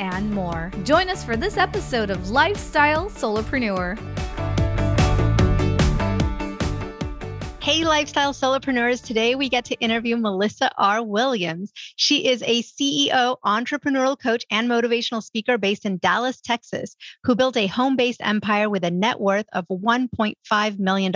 and more. Join us for this episode of Lifestyle Solopreneur. Hey, lifestyle solopreneurs. Today we get to interview Melissa R. Williams. She is a CEO, entrepreneurial coach, and motivational speaker based in Dallas, Texas, who built a home based empire with a net worth of $1.5 million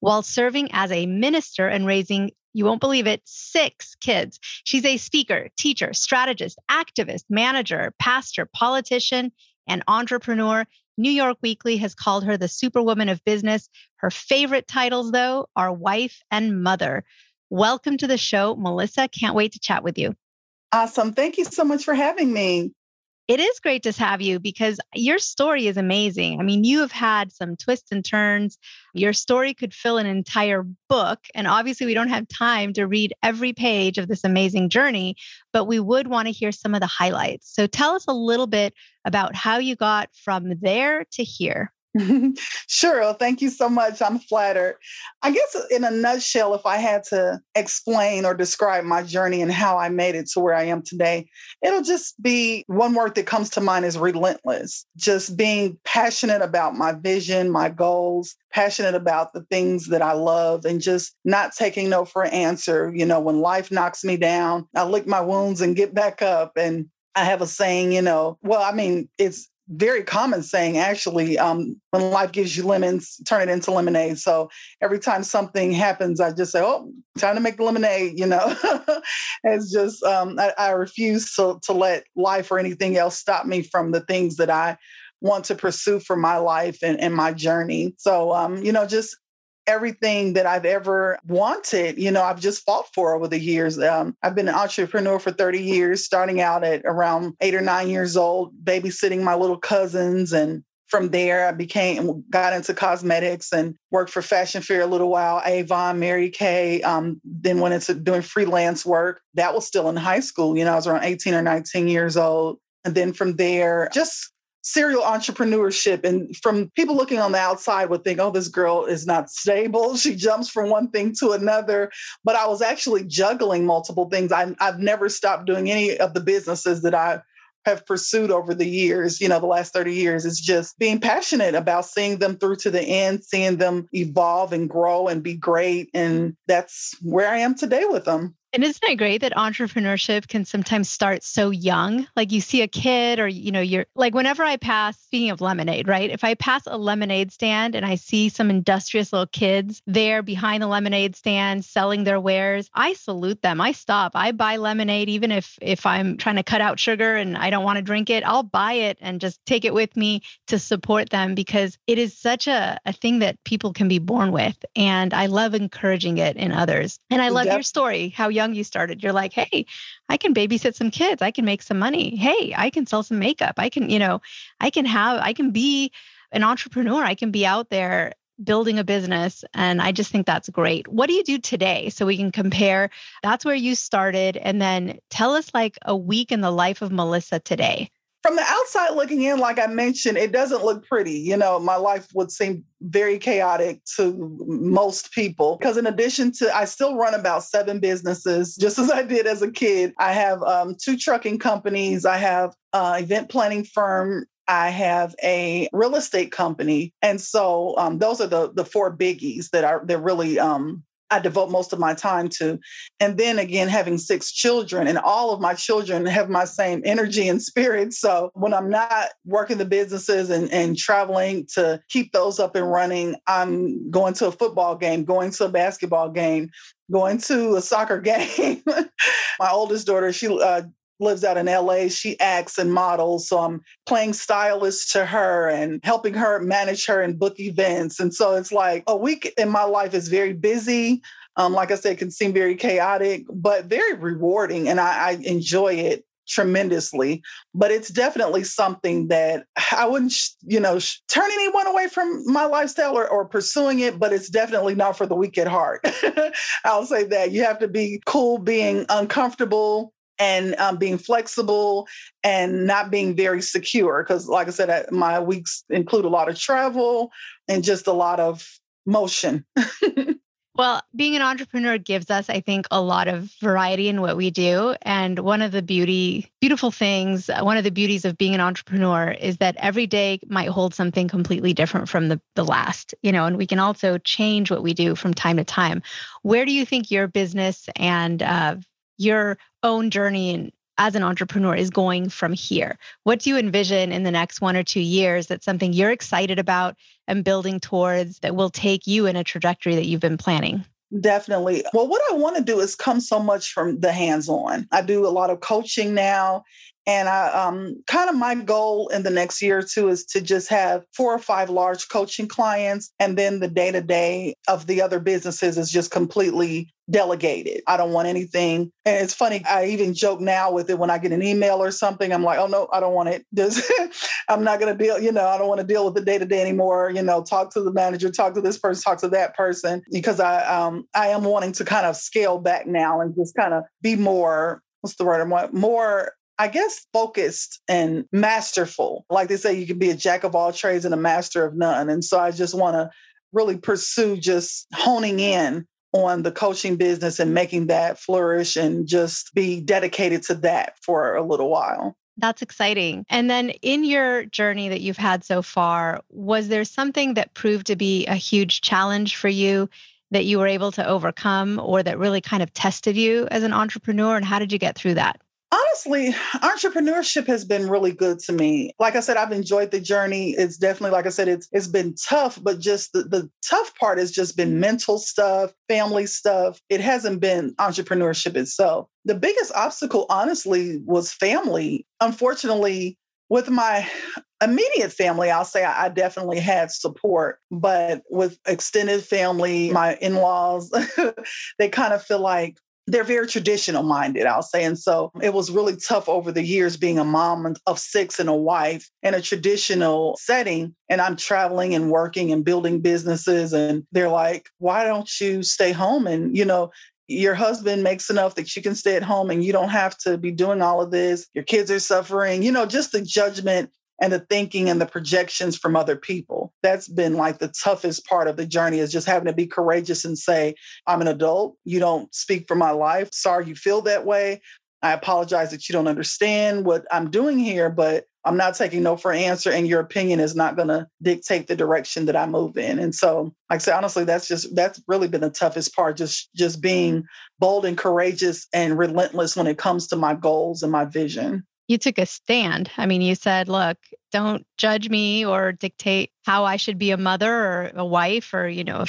while serving as a minister and raising you won't believe it, six kids. She's a speaker, teacher, strategist, activist, manager, pastor, politician, and entrepreneur. New York Weekly has called her the superwoman of business. Her favorite titles, though, are wife and mother. Welcome to the show, Melissa. Can't wait to chat with you. Awesome. Thank you so much for having me. It is great to have you because your story is amazing. I mean, you have had some twists and turns. Your story could fill an entire book. And obviously, we don't have time to read every page of this amazing journey, but we would want to hear some of the highlights. So tell us a little bit about how you got from there to here. sure. Thank you so much. I'm flattered. I guess, uh, in a nutshell, if I had to explain or describe my journey and how I made it to where I am today, it'll just be one word that comes to mind is relentless. Just being passionate about my vision, my goals, passionate about the things that I love, and just not taking no for an answer. You know, when life knocks me down, I lick my wounds and get back up. And I have a saying, you know, well, I mean, it's very common saying actually um, when life gives you lemons turn it into lemonade. So every time something happens i just say oh time to make lemonade you know? It's just um, I, I, refuse to, to let life or anything else stop me from the things that i want to pursue for my life and, and my journey. So um, you know just everything that I've ever wanted, you know, I've just fought for over the years. Um, I've been an entrepreneur for 30 years, starting out at around eight or nine years old, babysitting my little cousins. And from there, I became, got into cosmetics and worked for Fashion Fair a little while, Avon, Mary Kay, um, then went into doing freelance work. That was still in high school. You know, I was around 18 or 19 years old. And then from there, just serial entrepreneurship and from people looking on the outside would think oh this girl is not stable. She jumps from one thing to another. But i was actually juggling multiple things. I, i've never stopped doing any of the businesses that i have pursued over the years you know the last 30 years. Is just being passionate about seeing them through to the end seeing them evolve and grow and be great and that's where i am today with them and isn't it great that entrepreneurship can sometimes start so young? Like you see a kid, or, you know, you're like, whenever I pass, speaking of lemonade, right? If I pass a lemonade stand and I see some industrious little kids there behind the lemonade stand selling their wares, I salute them. I stop. I buy lemonade, even if if I'm trying to cut out sugar and I don't want to drink it, I'll buy it and just take it with me to support them because it is such a, a thing that people can be born with. And I love encouraging it in others. And I love yep. your story, how young you started. You're like, hey, I can babysit some kids. I can make some money. Hey, I can sell some makeup. I can, you know, I can have, I can be an entrepreneur. I can be out there building a business. And I just think that's great. What do you do today? So we can compare. That's where you started. And then tell us like a week in the life of Melissa today from the outside looking in, like I mentioned, it doesn't look pretty. You know, my life would seem very chaotic to most people because, in addition to, I still run about seven businesses, just as I did as a kid. I have um, two trucking companies. I have an event planning firm. I have a real estate company, and so um, those are the the four biggies that are they're really um, I devote most of my time to. And then again, having six children, and all of my children have my same energy and spirit. So when I'm not working the businesses and, and traveling to keep those up and running, I'm going to a football game, going to a basketball game, going to a soccer game. my oldest daughter, she uh, lives out in LA. She acts and models. So I'm playing stylist to her and helping her manage her and book events. And so it's like a week in my life is very busy. Um, like I said, can seem very chaotic, but very rewarding. And I, I enjoy it tremendously. But it's definitely something that I wouldn't, you know, turn anyone away from my lifestyle or, or pursuing it, but it's definitely not for the weak at heart. I'll say that. You have to be cool being uncomfortable and um, being flexible and not being very secure. Because, like I said, my weeks include a lot of travel and just a lot of motion. Well, being an entrepreneur gives us, I think, a lot of variety in what we do. And one of the beauty, beautiful things, one of the beauties of being an entrepreneur is that every day might hold something completely different from the, the last, you know, and we can also change what we do from time to time. Where do you think your business and uh, your own journey and as an entrepreneur is going from here? What do you envision in the next one or two years that's something you're excited about and building towards that will take you in a trajectory that you've been planning? Definitely. Well, what I want to do is come so much from the hands on. I do a lot of coaching now and I um, kind of my goal in the next year or two is to just have four or five large coaching clients. And then the day to day of the other businesses is just completely delegated. I don't want anything. And it's funny, I even joke now with it when I get an email or something. I'm like, oh no, I don't want it. I'm not going to deal, you know, I don't want to deal with the day to day anymore. You know, talk to the manager, talk to this person, talk to that person, because I um I am wanting to kind of scale back now and just kind of be more what's the word? I'm more I guess, focused and masterful. Like they say, you can be a jack of all trades and a master of none. And so I just want to really pursue just honing in on the coaching business and making that flourish and just be dedicated to that for a little while. That's exciting. And then in your journey that you've had so far, was there something that proved to be a huge challenge for you that you were able to overcome or that really kind of tested you as an entrepreneur? And how did you get through that? Honestly, entrepreneurship has been really good to me. Like I said, I've enjoyed the journey. It's definitely, like I said, it's it's been tough, but just the, the tough part has just been mm-hmm. mental stuff, family stuff. It hasn't been entrepreneurship itself. The biggest obstacle, honestly, was family. Unfortunately, with my immediate family, I'll say I definitely had support, but with extended family, my in laws, they kind of feel like they're very traditional minded, I'll say. And so it was really tough over the years being a mom of six and a wife in a traditional setting. And I'm traveling and working and building businesses. And they're like, why don't you stay home? And, you know, your husband makes enough that you can stay at home and you don't have to be doing all of this. Your kids are suffering, you know, just the judgment and the thinking and the projections from other people. That's been like the toughest part of the journey is just having to be courageous and say, I'm an adult. You don't speak for my life. Sorry you feel that way. I apologize that you don't understand what I'm doing here, but I'm not taking no for an answer, and your opinion is not going to dictate the direction that I move in. And so, like I said, honestly, that's just that's really been the toughest part. Just just being bold and courageous and relentless when it comes to my goals and my vision you took a stand. I mean, you said, look, don't judge me or dictate how I should be a mother or a wife or, you know,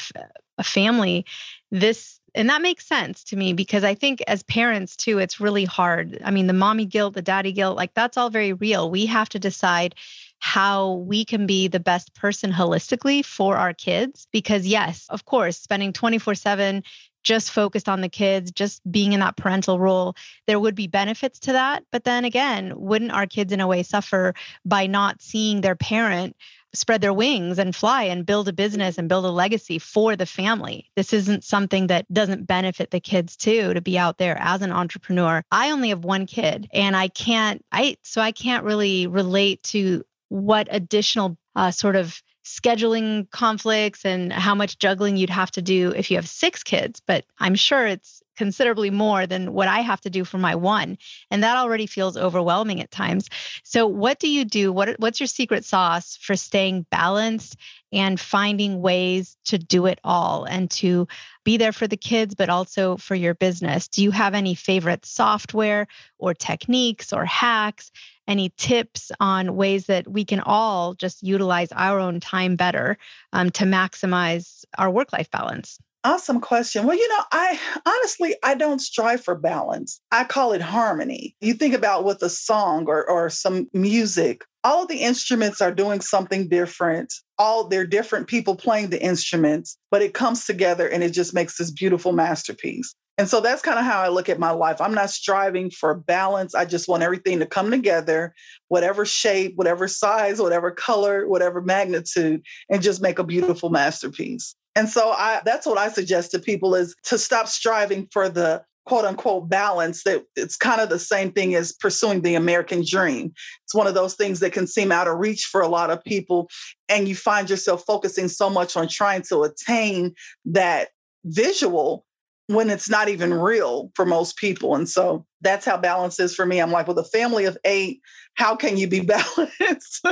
a, family. This, and that makes sense to me because I think as parents too, it's really hard. I mean, the mommy guilt, the daddy guilt, like that's all very real. We have to decide how we can be the best person holistically for our kids. Because, yes, of course, spending 24 7 just focused on the kids, just being in that parental role, there would be benefits to that. But then again, wouldn't our kids in a way suffer by not seeing their parent spread their wings and fly and build a business and build a legacy for the family? This isn't something that doesn't benefit the kids too to be out there as an entrepreneur. I only have one kid and I can't, I, so I can't really relate to what additional uh, sort of scheduling conflicts and how much juggling you'd have to do if you have six kids, but I'm sure it's considerably more than what I have to do for my one. And that already feels overwhelming at times. So what do you do? What what's your secret sauce for staying balanced and finding ways to do it all and to be there for the kids but also for your business? Do you have any favorite software or techniques or hacks? Any tips on ways that we can all just utilize our own time better um, to maximize our work life balance? Awesome question. Well, you know, I honestly I don't strive for balance. I call it harmony. You think about with a song or or some music, all the instruments are doing something different. All they're different people playing the instruments, but it comes together and it just makes this beautiful masterpiece. And so that's kind of how I look at my life. I'm not striving for balance. I just want everything to come together, whatever shape, whatever size, whatever color, whatever magnitude, and just make a beautiful masterpiece. And so I that's what I suggest to people is to stop striving for the quote unquote balance that it's kind of the same thing as pursuing the American dream. It's one of those things that can seem out of reach for a lot of people. And you find yourself focusing so much on trying to attain that visual when it's not even real for most people. And so that's how balance is for me. I'm like, with a family of eight, how can you be balanced?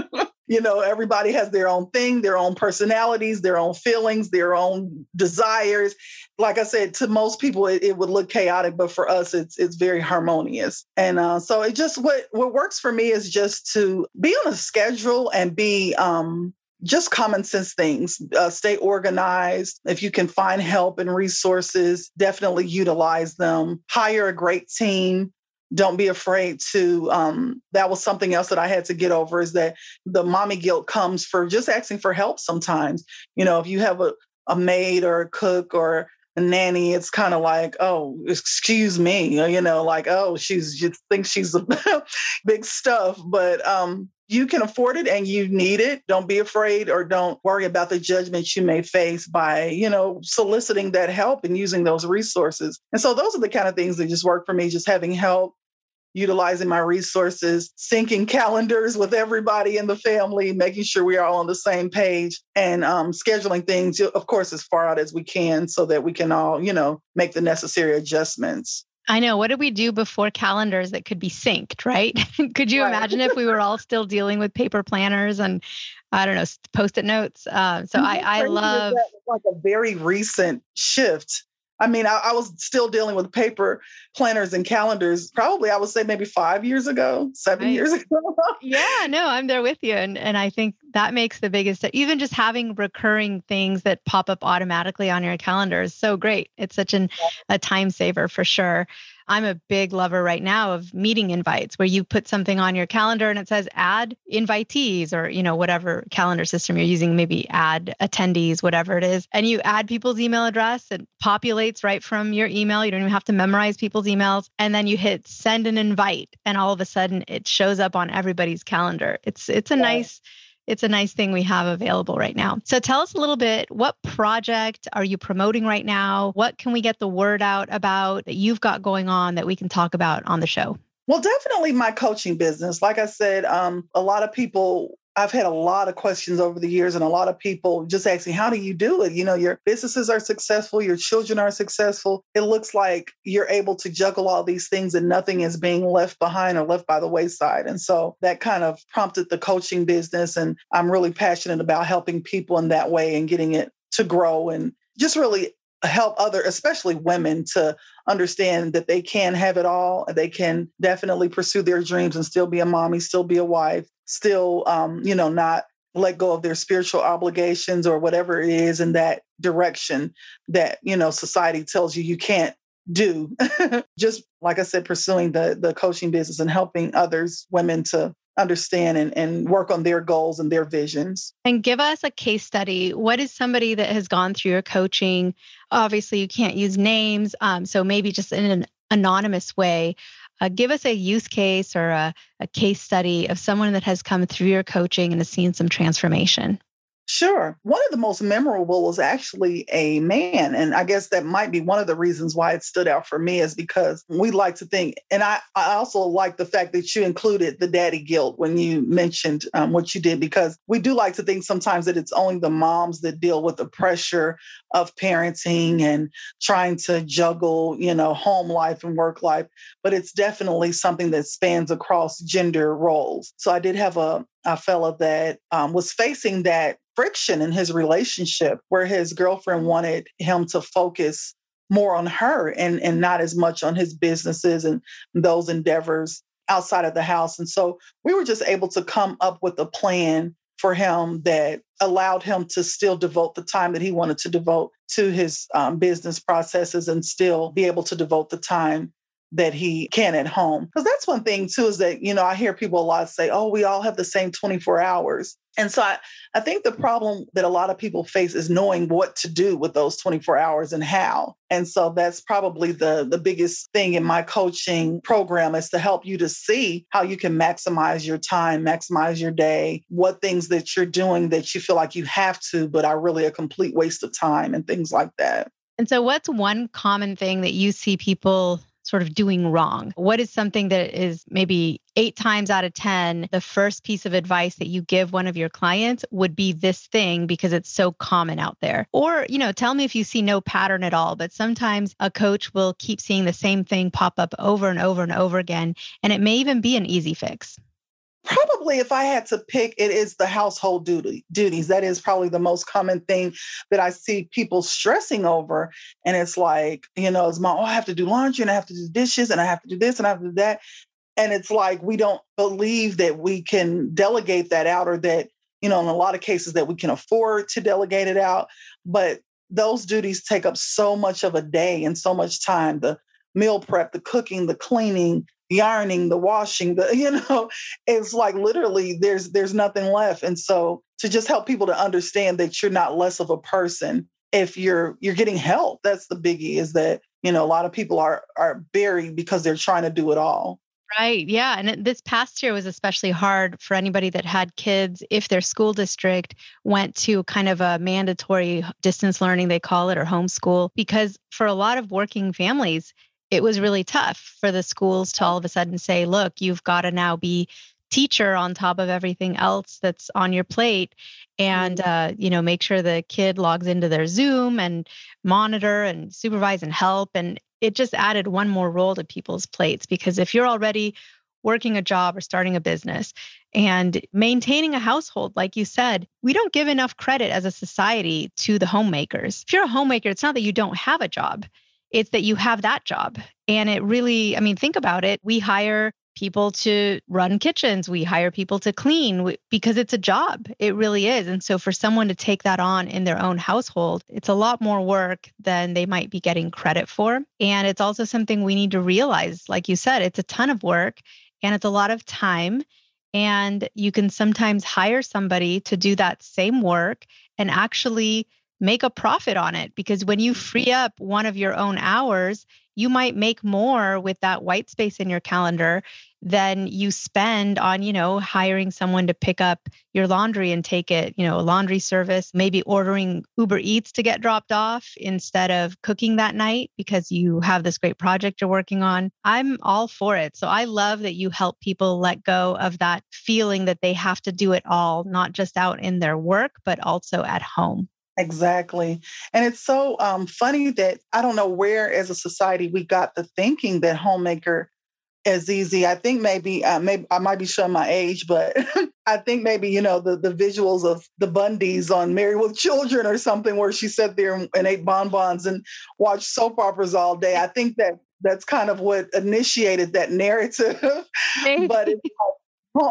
you know, everybody has their own thing, their own personalities, their own feelings, their own desires. Like I said, to most people, it, it would look chaotic, but for us, it's it's very harmonious. And uh, so it just what what works for me is just to be on a schedule and be um, just common sense things. Uh, stay organized. If you can find help and resources, definitely utilize them. Hire a great team. Don't be afraid to. Um, that was something else that I had to get over is that the mommy guilt comes for just asking for help sometimes. You know, if you have a, a maid or a cook or a nanny, it's kind of like, oh, excuse me, you know, like, oh, she's just thinks she's a big stuff. But um, you can afford it and you need it. Don't be afraid or don't worry about the judgment you may face by you know soliciting that help and using those resources. And so those are the kind of things that just work for me just having help utilizing my resources syncing calendars with everybody in the family making sure we are all on the same page and um, scheduling things of course as far out as we can so that we can all you know make the necessary adjustments I know. What did we do before calendars that could be synced, right? could you right. imagine if we were all still dealing with paper planners and I don't know, post-it notes? Uh, so I, I love like a very recent shift I mean, I, I, was still dealing with paper planners and calendars. Probably, I would say maybe five years ago, seven right. years ago. yeah, no, I'm there with you, and and I think that makes the biggest. Even just having recurring things that pop up automatically on your calendar is so great. It's such an a time saver for sure. I'm a big lover right now of meeting invites where you put something on your calendar and it says add invitees or, you know, whatever calendar system you're using, maybe add attendees, whatever it is. And you add people's email address. It populates right from your email. You don't even have to memorize people's emails. And then you hit send an invite and all of a sudden it shows up on everybody's calendar. It's it's a yeah. nice it's a nice thing we have available right now. So tell us a little bit what project are you promoting right now? What can we get the word out about that you've got going on that we can talk about on the show? Well, definitely my coaching business. Like I said, um, a lot of people I've had a lot of questions over the years and a lot of people just asking, how do you do it? You know, your businesses are successful, your children are successful. It looks like you're able to juggle all these things and nothing is being left behind or left by the wayside. And so that kind of prompted the coaching business. And I'm really passionate about helping people in that way and getting it to grow and just really help other especially women to understand that they can have it all they can definitely pursue their dreams and still be a mommy still be a wife still um, you know not let go of their spiritual obligations or whatever it is in that direction that you know society tells you you can't do just like i said pursuing the the coaching business and helping others women to understand and, and work on their goals and their visions. And give us a case study. What is somebody that has gone through your coaching? Obviously, you can't use names. Um, so maybe just in an anonymous way, uh, give us a use case or a, a case study of someone that has come through your coaching and has seen some transformation. Sure. One of the most memorable was actually a man. And I guess that might be one of the reasons why it stood out for me is because we like to think, and I, I also like the fact that you included the daddy guilt when you mentioned um, what you did, because we do like to think sometimes that it's only the moms that deal with the pressure of parenting and trying to juggle, you know, home life and work life. But it's definitely something that spans across gender roles. So I did have a, a fellow that um, was facing that friction in his relationship where his girlfriend wanted him to focus more on her and, and not as much on his businesses and those endeavors outside of the house. And so we were just able to come up with a plan for him that allowed him to still devote the time that he wanted to devote to his um, business processes and still be able to devote the time that he can at home. Because that's one thing too, is that, you know, I hear people a lot say, oh, we all have the same 24 hours. And so I, I think the mm. problem that a lot of people face is knowing what to do with those 24 hours and how. And so that's probably the, the biggest thing in my coaching program is to help you to see how you can maximize your time, maximize your day, what things that you're doing that you feel like you have to, but are really a complete waste of time and things like that. And so, what's one common thing that you see people sort of doing wrong? What is something that is maybe eight times out of 10, the first piece of advice that you give one of your clients would be this thing because it's so common out there? Or, you know, tell me if you see no pattern at all, but sometimes a coach will keep seeing the same thing pop up over and over and over again. And it may even be an easy fix probably if i had to pick it is the household duty duties. That is probably the most common thing that i see people stressing over. And it's like you know it's my oh i have to do laundry and i have to do dishes and i have to do this and i have to do that. And it's like we don't believe that we can delegate that out or that you know in a lot of cases that we can afford to delegate it out. But those duties take up so much of a day and so much time the meal prep the cooking the cleaning the ironing, the washing, the you know, it's like literally there's there's nothing left. And so to just help people to understand that you're not less of a person if you're you're getting help. That's the biggie is that, you know, a lot of people are are buried because they're trying to do it all. Right. Yeah. And this past year was especially hard for anybody that had kids if their school district went to kind of a mandatory distance learning, they call it, or homeschool, because for a lot of working families, it was really tough for the schools to all of a sudden say, look, you've got to now be teacher on top of everything else that's on your plate and mm-hmm. uh, you know make sure the kid logs into their zoom and monitor and supervise and help. And it just added one more role to people's plates because if you're already working a job or starting a business and maintaining a household like you said we don't give enough credit as a society to the homemakers. If you're a homemaker it's not that you don't have a job it's that you have that job. And it really, I mean, think about it. We hire people to run kitchens, we hire people to clean because it's a job. It really is. And so for someone to take that on in their own household, it's a lot more work than they might be getting credit for. And it's also something we need to realize. Like you said, it's a ton of work and it's a lot of time. And you can sometimes hire somebody to do that same work and actually make a profit on it because when you mm-hmm. free up one of your own hours, you might make more with that white space in your calendar than you spend on, you know, hiring someone to pick up your laundry and take it, you know, a laundry service, maybe ordering Uber Eats to get dropped off instead of cooking that night because you have this great project you're working on. I'm all for it. So I love that you help people let go of that feeling that they have to do it all, not just out in their work, but also at home. Exactly. And it's so um, funny that I don't know where as a society we got the thinking that homemaker is easy. I think maybe, uh, maybe I might be showing my age, but I think maybe, you know, the, the visuals of the Bundys on Married with Children or something where she sat there and, and ate bonbons and watched soap operas all day. I think that that's kind of what initiated that narrative. but it's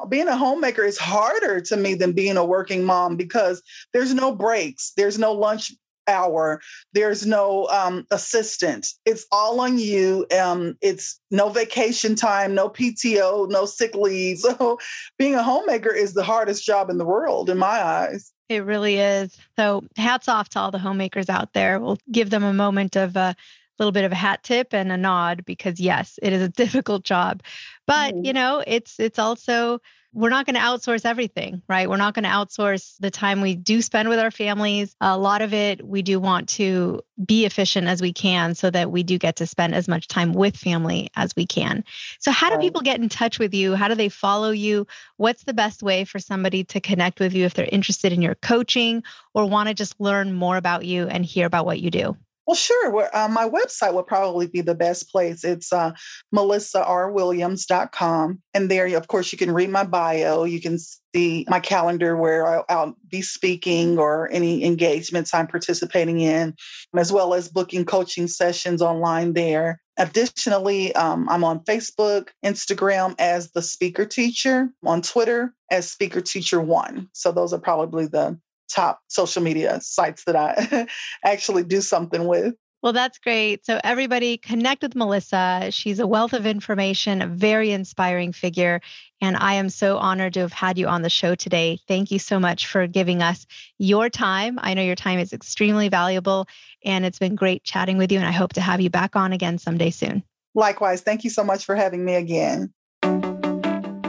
being a homemaker is harder to me than being a working mom because there's no breaks, there's no lunch hour, there's no um, assistant. It's all on you. Um, it's no vacation time, no PTO, no sick leave. So being a homemaker is the hardest job in the world, in my eyes. It really is. So hats off to all the homemakers out there. We'll give them a moment of uh, little bit of a hat tip and a nod because yes, it is a difficult job. But, mm-hmm. you know, it's it's also we're not going to outsource everything, right? We're not going to outsource the time we do spend with our families. A lot of it we do want to be efficient as we can so that we do get to spend as much time with family as we can. So, how do people get in touch with you? How do they follow you? What's the best way for somebody to connect with you if they're interested in your coaching or want to just learn more about you and hear about what you do? Well, sure. Uh, my website would probably be the best place. It's uh, melissarwilliams.com. And there, of course, you can read my bio. You can see my calendar where I'll, I'll be speaking or any engagements I'm participating in, as well as booking coaching sessions online there. Additionally, um, I'm on Facebook, Instagram as the speaker teacher, on Twitter as speaker teacher one. So those are probably the top social media sites that I actually do something with. Well, that's great. So, everybody connect with Melissa. She's a wealth of information, a very inspiring figure. And I am so honored to have had you on the show today. Thank you so much for giving us your time. I know your time is extremely valuable, and it's been great chatting with you. And I hope to have you back on again someday soon. Likewise. Thank you so much for having me again.